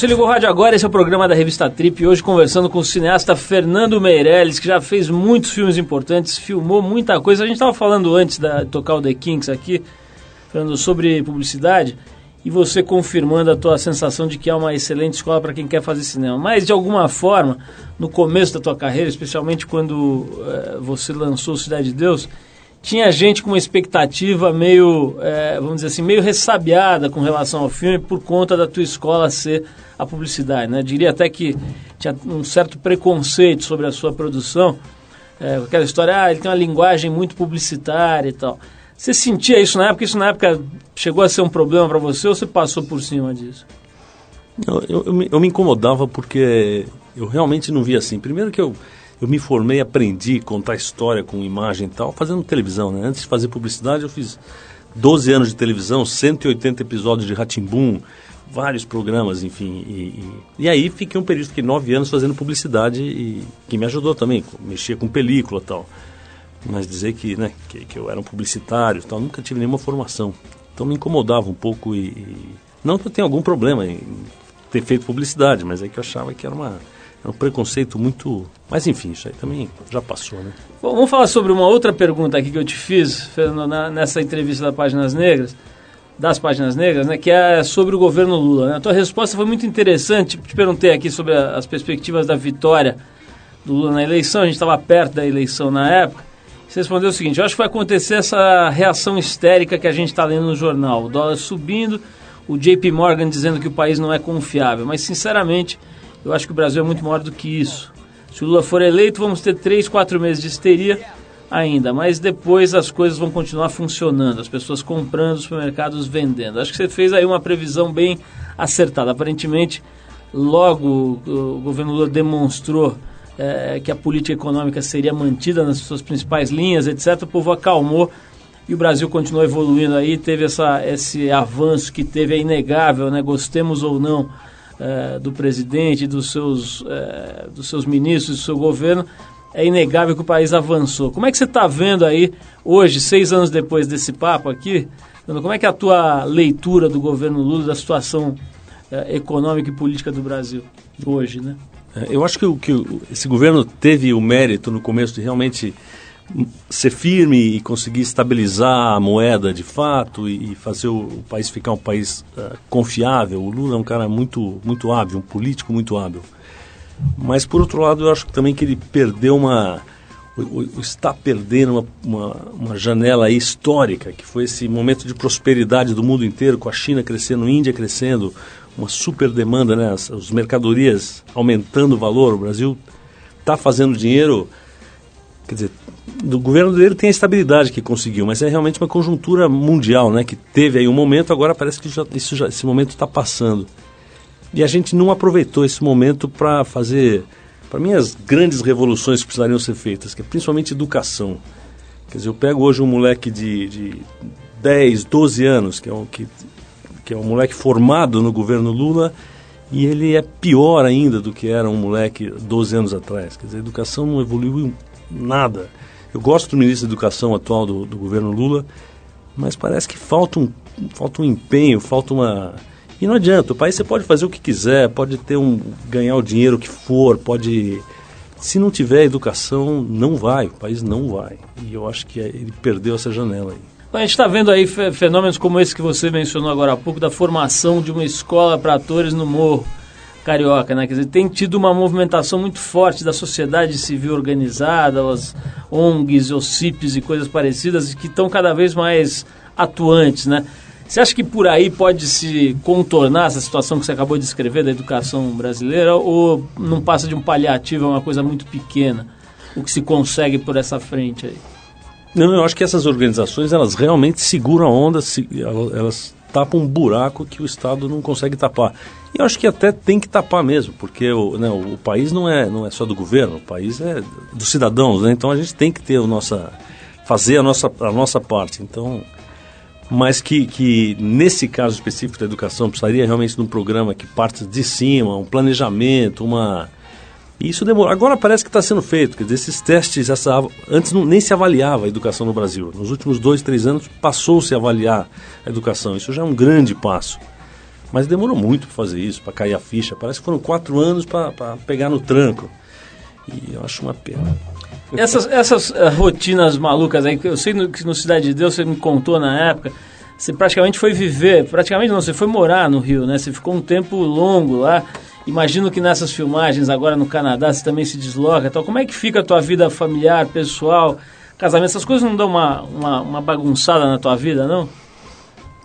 Você ligou o rádio agora, esse é o programa da revista Trip, hoje conversando com o cineasta Fernando Meirelles, que já fez muitos filmes importantes, filmou muita coisa. A gente estava falando antes de tocar o The Kings aqui, falando sobre publicidade, e você confirmando a tua sensação de que é uma excelente escola para quem quer fazer cinema. Mas, de alguma forma, no começo da tua carreira, especialmente quando é, você lançou Cidade de Deus, tinha gente com uma expectativa meio, é, vamos dizer assim, meio ressabiada com relação ao filme por conta da tua escola ser a publicidade, né? Diria até que tinha um certo preconceito sobre a sua produção, é, aquela história, ah, ele tem uma linguagem muito publicitária e tal. Você sentia isso na época? Isso na época chegou a ser um problema para você ou você passou por cima disso? Eu, eu, me, eu me incomodava porque eu realmente não via assim. Primeiro que eu eu me formei, aprendi a contar história com imagem e tal, fazendo televisão, né? Antes de fazer publicidade, eu fiz 12 anos de televisão, 180 episódios de Ratimbum, vários programas, enfim. E, e, e, aí fiquei um período, fiquei nove anos fazendo publicidade e que me ajudou também, mexia com película e tal. Mas dizer que, né, que, que, eu era um publicitário tal, nunca tive nenhuma formação. Então me incomodava um pouco e, e não que eu tenha algum problema em ter feito publicidade, mas é que eu achava que era uma é um preconceito muito. Mas enfim, isso aí também já passou, né? Bom, vamos falar sobre uma outra pergunta aqui que eu te fiz, Fernando, na, nessa entrevista da Páginas Negras, das Páginas Negras, né? Que é sobre o governo Lula. Né? A tua resposta foi muito interessante. Te perguntei aqui sobre a, as perspectivas da vitória do Lula na eleição. A gente estava perto da eleição na época. Você respondeu o seguinte: eu acho que vai acontecer essa reação histérica que a gente está lendo no jornal. O dólar subindo, o JP Morgan dizendo que o país não é confiável. Mas, sinceramente eu acho que o Brasil é muito maior do que isso. Se o Lula for eleito, vamos ter três, quatro meses de histeria ainda, mas depois as coisas vão continuar funcionando, as pessoas comprando, os supermercados vendendo. Acho que você fez aí uma previsão bem acertada. Aparentemente, logo o governo Lula demonstrou é, que a política econômica seria mantida nas suas principais linhas, etc., o povo acalmou e o Brasil continuou evoluindo aí, teve essa, esse avanço que teve, é inegável, né? gostemos ou não é, do presidente, dos seus, é, dos seus ministros, do seu governo, é inegável que o país avançou. Como é que você está vendo aí, hoje, seis anos depois desse papo aqui, como é que é a tua leitura do governo Lula, da situação é, econômica e política do Brasil hoje, né? Eu acho que, que esse governo teve o mérito no começo de realmente ser firme e conseguir estabilizar a moeda de fato e, fazer o, o país ficar um país uh, confiável. O Lula é um cara muito, muito hábil, um político muito hábil. Mas, por outro lado, eu acho também que ele perdeu uma. está perdendo uma, uma, uma janela histórica, que foi esse momento de prosperidade do mundo inteiro, com a China crescendo, a Índia crescendo, uma super demanda, né? as, as mercadorias aumentando o valor. O Brasil está fazendo dinheiro, quer dizer, do governo dele tem a estabilidade que conseguiu, mas é realmente uma conjuntura mundial, né? Que teve aí um momento, agora parece que já, isso já, esse momento está passando. E a gente não aproveitou esse momento para fazer, para mim, as grandes revoluções que precisariam ser feitas, que é principalmente educação. Quer dizer, eu pego hoje um moleque de, de 10, 12 anos, que é, um, que, que é um moleque formado no governo Lula, e ele é pior ainda do que era um moleque 12 anos atrás. Quer dizer, a educação não evoluiu nada. Eu gosto do ministro da Educação atual do, do governo Lula, mas parece que falta um, falta um empenho, falta uma. E não adianta, o país você pode fazer o que quiser, pode ter um. ganhar o dinheiro que for, pode. Se não tiver educação, não vai, o país não vai. E eu acho que ele perdeu essa janela aí. A gente está vendo aí fenômenos como esse que você mencionou agora há pouco, da formação de uma escola para atores no morro carioca, né? Quer dizer, tem tido uma movimentação muito forte da sociedade civil organizada, as ONGs, OCIPs e coisas parecidas, que estão cada vez mais atuantes, né? Você acha que por aí pode se contornar essa situação que você acabou de descrever da educação brasileira ou não passa de um paliativo, é uma coisa muito pequena, o que se consegue por essa frente aí? Não, eu acho que essas organizações, elas realmente seguram a onda, elas tapam um buraco que o Estado não consegue tapar. E eu acho que até tem que tapar mesmo, porque o, né, o país não é, não é só do governo, o país é dos cidadãos, né? Então a gente tem que ter a nossa, fazer a nossa, a nossa parte. Então, mas que, que nesse caso específico da educação precisaria realmente de um programa que parte de cima, um planejamento, uma e isso demora. Agora parece que está sendo feito. Quer dizer, esses testes, essa, antes não, nem se avaliava a educação no Brasil. Nos últimos dois, três anos passou-se a avaliar a educação. Isso já é um grande passo. Mas demorou muito para fazer isso, para cair a ficha. Parece que foram quatro anos para pegar no tranco. E eu acho uma pena. Essas, essas uh, rotinas malucas aí, eu sei que no Cidade de Deus você me contou na época, você praticamente foi viver, praticamente não, você foi morar no Rio, né? Você ficou um tempo longo lá. Imagino que nessas filmagens agora no Canadá você também se desloca. Então, como é que fica a tua vida familiar, pessoal, casamento? Essas coisas não dão uma, uma, uma bagunçada na tua vida, não?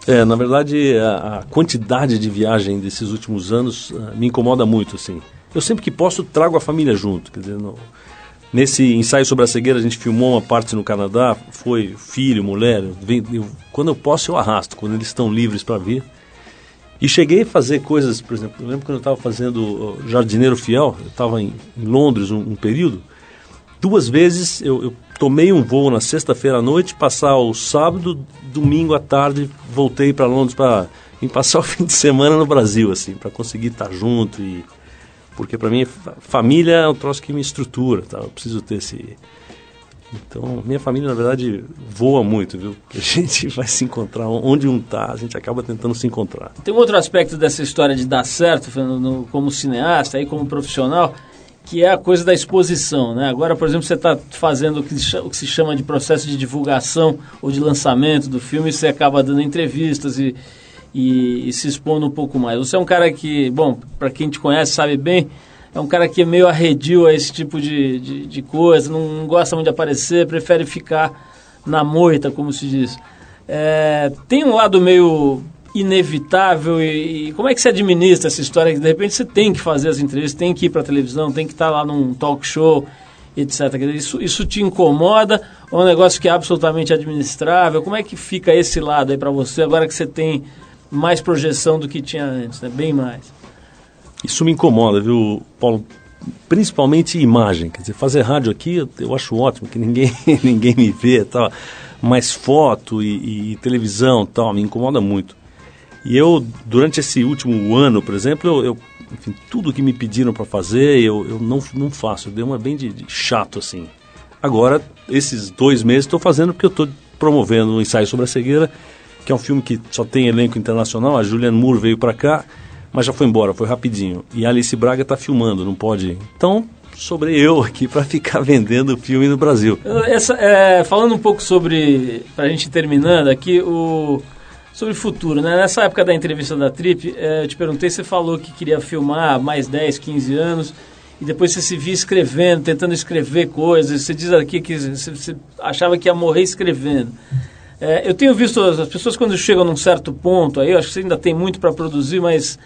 É, na verdade, a, a quantidade de viagem desses últimos anos uh, me incomoda muito, assim. Eu sempre que posso trago a família junto, quer dizer, nesse ensaio sobre a cegueira a gente filmou uma parte no Canadá, foi filho, mulher, eu, quando eu posso eu arrasto, quando eles estão livres para vir. E cheguei a fazer coisas, por exemplo, eu lembro quando eu estava fazendo Jardineiro Fiel, eu estava em, em, Londres um, um, período, duas vezes eu, eu tomei um voo na sexta-feira à noite, passar o sábado, domingo à tarde, voltei para Londres para passar o fim de semana no Brasil, assim, para conseguir estar junto e porque para mim família é um troço que me estrutura, tá? Eu preciso ter esse então, minha família, na verdade, voa muito, viu? A gente vai se encontrar onde um tá, a gente acaba tentando se encontrar. Tem um outro aspecto dessa história de dar certo, no, como cineasta e como profissional, que é a coisa da exposição, né? Agora, por exemplo, você está fazendo o que, o que, se chama de processo de divulgação ou de lançamento do filme, e você acaba dando entrevistas e, e, e se expondo um pouco mais. Você é um cara que, bom, para quem te conhece sabe bem, é um cara que é meio arredio a esse tipo de, de, de coisa, não, gosta muito de aparecer, prefere ficar na moita, como se diz. É, tem um lado meio inevitável e, e, como é que você administra essa história que de repente você tem que fazer as entrevistas, tem que ir para a televisão, tem que estar tá lá num talk show, etc. Isso, isso te incomoda ou é um negócio que é absolutamente administrável? Como é que fica esse lado aí para você agora que você tem mais projeção do que tinha antes, né? bem mais? Isso me incomoda, viu, Paulo? principalmente imagem. Quer dizer, fazer rádio aqui eu, acho ótimo, que ninguém, ninguém me vê tal. Mas foto e, e, televisão tal, me incomoda muito. E eu, durante esse último ano, por exemplo, eu, eu enfim, tudo que me pediram para fazer, eu, eu não, não faço. Eu dei uma bem de, de chato, assim. Agora, esses dois meses estou fazendo porque eu estou promovendo um ensaio sobre a cegueira, que é um filme que só tem elenco internacional. A Julianne Moore veio para cá, mas já foi embora, foi rapidinho. E a Alice Braga está filmando, não pode. Então, sobre eu aqui para ficar vendendo o filme no Brasil. Essa, é, falando um pouco sobre, para a gente terminando aqui, o sobre futuro, né? Nessa época da entrevista da Trip, é, eu te perguntei, você falou que queria filmar mais 10, 15 anos e depois você se via escrevendo, tentando escrever coisas. Você diz aqui que você, você achava que ia morrer escrevendo. É, eu tenho visto as pessoas quando chegam num certo ponto, aí eu acho que você ainda tem muito para produzir, mas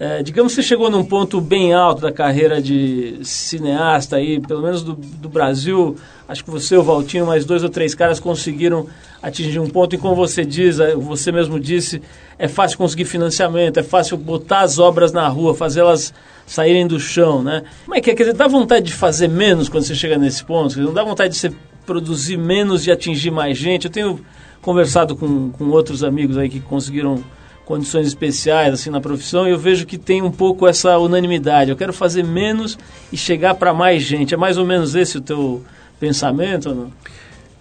é, digamos que você chegou num ponto bem alto da carreira de cineasta aí, pelo menos do, do Brasil. Acho que você, o Valtinho, mais dois ou três caras conseguiram atingir um ponto em como você diz, é, você mesmo disse, é fácil conseguir financiamento, é fácil botar as obras na rua, fazê-las saírem do chão, né? Como é que é? Quer dizer, dá vontade de fazer menos quando você chega nesse ponto? Não dá vontade de você produzir menos e atingir mais gente? Eu tenho conversado com, com outros amigos aí que conseguiram condições especiais assim na profissão e eu vejo que tem um pouco essa unanimidade. Eu quero fazer menos e chegar para mais gente. É mais ou menos esse o teu pensamento não?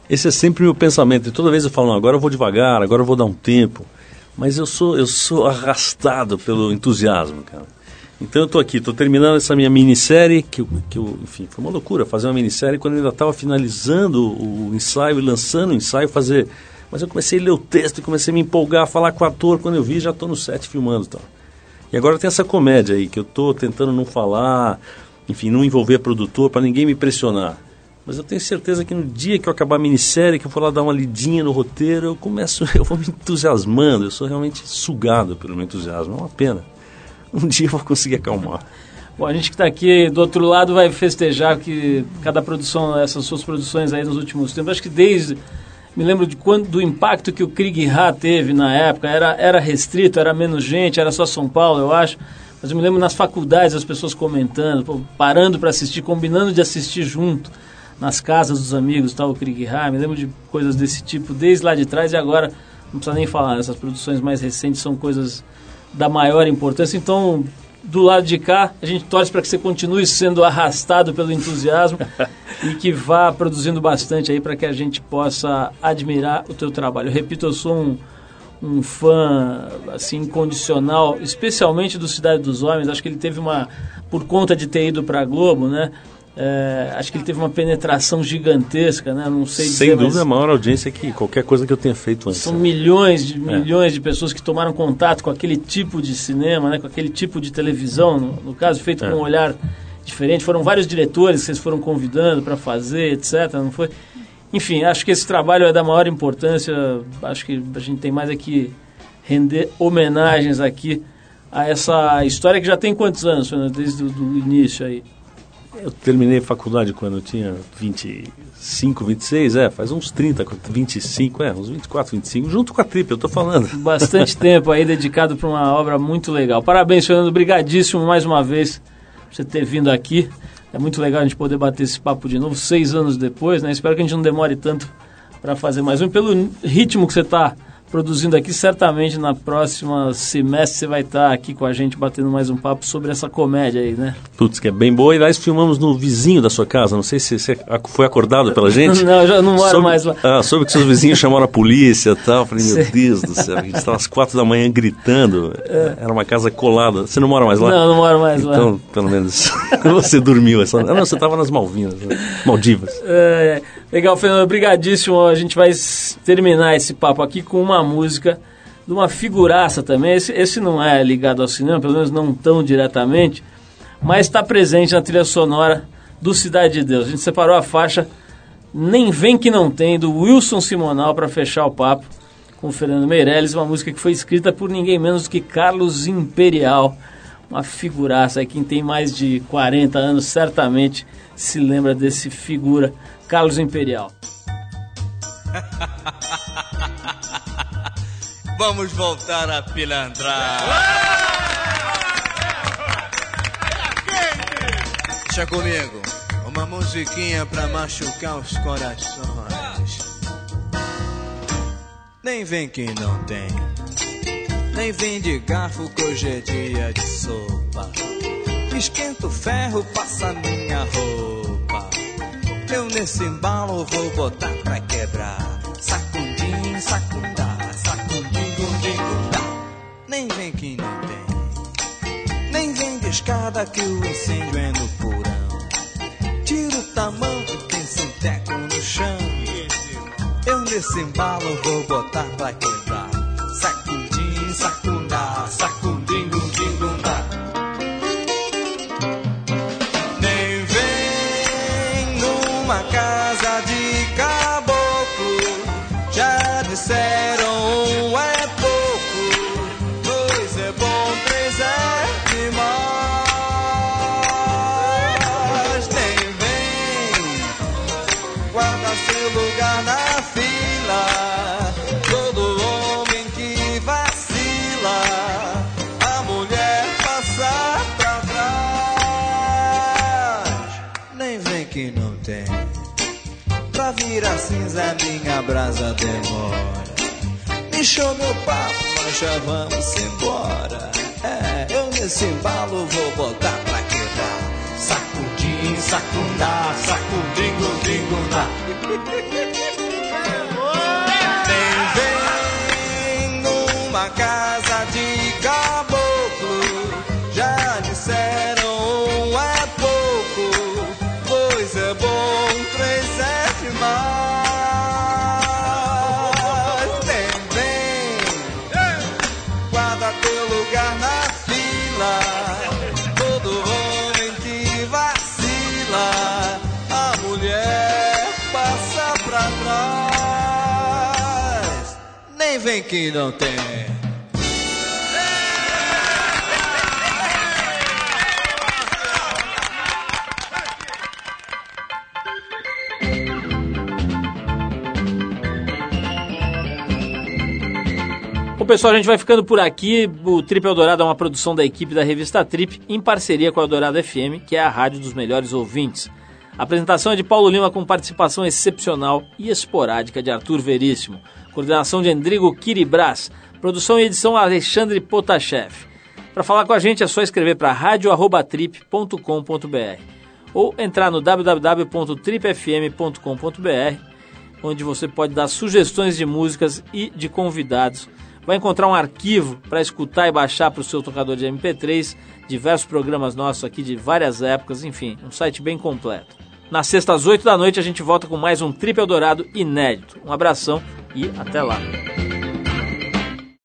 Esse é sempre o meu pensamento. E toda vez eu falo, agora eu vou devagar, agora eu vou dar um tempo. Mas eu sou, eu sou arrastado pelo entusiasmo, cara. Então eu estou aqui, estou terminando essa minha minissérie, que, que eu, enfim, foi uma loucura fazer uma minissérie quando eu ainda estava finalizando o ensaio e lançando o ensaio, fazer mas eu comecei a ler o texto e comecei a me empolgar, a falar com o ator. Quando eu vi, já estou no set filmando. Então. E agora tem essa comédia aí, que eu estou tentando não falar, enfim, não envolver produtor para ninguém me pressionar. Mas eu tenho certeza que no dia que eu acabar a minissérie, que eu for lá dar uma lidinha no roteiro, eu começo, eu vou me entusiasmando. Eu sou realmente sugado pelo meu entusiasmo. É uma pena. Um dia eu vou conseguir acalmar. Bom, a gente que está aqui do outro lado vai festejar que cada produção, essas suas produções aí nos últimos tempos, acho que desde me lembro de quando, do impacto que o Krieg Ha teve na época. Era, era restrito, era menos gente, era só São Paulo, eu acho. Mas eu me lembro nas faculdades as pessoas comentando, parando para assistir, combinando de assistir junto nas casas dos amigos, tal, o Krieg Ha. Me lembro de coisas desse tipo desde lá de trás e agora não precisa nem falar. Essas produções mais recentes são coisas da maior importância. Então, do lado de cá, a gente torce para que você continue sendo arrastado pelo entusiasmo e que vá produzindo bastante aí para que a gente possa admirar o teu trabalho. Eu repito, eu sou um, um fã assim incondicional, especialmente do Cidade dos Homens. Acho que ele teve uma por conta de ter ido para a Globo, né? É, acho que ele teve uma penetração gigantesca, né? Não sei Sem dizer, dúvida, a maior audiência que qualquer coisa que eu tenha feito antes. São milhões de é. milhões de pessoas que tomaram contato com aquele tipo de cinema, né? Com aquele tipo de televisão, no, no caso feito é. com um olhar diferente. Foram vários diretores que vocês foram convidando para fazer, etc. Não foi? Enfim, acho que esse trabalho é da maior importância. Acho que a gente tem mais aqui render homenagens aqui a essa história que já tem quantos anos, desde o início aí? Eu terminei faculdade quando eu tinha 25, 26, é, faz uns 30, 25, é, uns 24, 25, junto com a Trip, eu tô falando. Bastante tempo aí dedicado para uma obra muito legal. Parabéns, Fernando, brigadíssimo mais uma vez por você ter vindo aqui. É muito legal a gente poder bater esse papo de novo, seis anos depois, né? Espero que a gente não demore tanto para fazer mais um. Pelo ritmo que você está produzindo aqui. Certamente na próxima semestre você vai estar aqui com a gente batendo mais um papo sobre essa comédia aí, né? Putz, que é bem boa. E nós filmamos no vizinho da sua casa. Não sei se você foi acordado pela gente. não, já não moro soube, mais lá. Ah, soube que seus vizinhos chamaram a polícia e tal. Falei, meu Deus do céu. A gente estava às quatro da manhã gritando. É. Era uma casa colada. Você não mora mais lá? Não, não moro mais então, lá. Então, pelo menos, você dormiu. Essa... não, você estava nas Malvinas, né? Maldivas. É, legal, Fernando. Obrigadíssimo. A gente vai terminar esse papo aqui com uma música de uma figuraça também. Esse, esse não é ligado ao cinema, pelo menos não tão diretamente, mas está presente na trilha sonora do Cidade de Deus. A gente separou a faixa Nem Vem Que Não Tem, do Wilson Simonal, para fechar o papo com o Fernando Meirelles, uma música que foi escrita por ninguém menos que Carlos Imperial, uma figuraça. Quem tem mais de 40 anos certamente se lembra desse figura, Carlos Imperial. Vamos voltar a pilantrar. Deixa comigo uma musiquinha pra machucar os corações. Nem vem que não tem, nem vem de garfo que hoje é dia de sopa. Esquenta o ferro, passa minha roupa. Eu nesse embalo vou botar pra quebrar. Sacundim, sacundá, sacundim, gundim, gundá. Nem vem que não tem, nem vem de escada que o incêndio é no porão. Tira o tamanho, tem sinteco no chão. Eu nesse embalo vou botar pra quebrar. Brasa demora. Me show meu papo, nós já vamos embora. É, eu nesse embalo vou botar pra quebrar. Sacudim, sacundá, sacudim, gundim, que não tem. Bom, pessoal, a gente vai ficando por aqui. O Trip Eldorado é uma produção da equipe da revista Trip, em parceria com a Eldorado FM, que é a rádio dos melhores ouvintes. A apresentação é de Paulo Lima com participação excepcional e esporádica de Arthur Veríssimo. Coordenação de Endrigo Kiribras. Produção e edição Alexandre Potashev. Para falar com a gente é só escrever para radio@trip.com.br ou entrar no www.tripfm.com.br, onde você pode dar sugestões de músicas e de convidados. Vai encontrar um arquivo para escutar e baixar para o seu tocador de MP3, diversos programas nossos aqui de várias épocas, enfim, um site bem completo. Na sexta às 8 da noite a gente volta com mais um Trip Eldorado inédito. Um abração e até lá.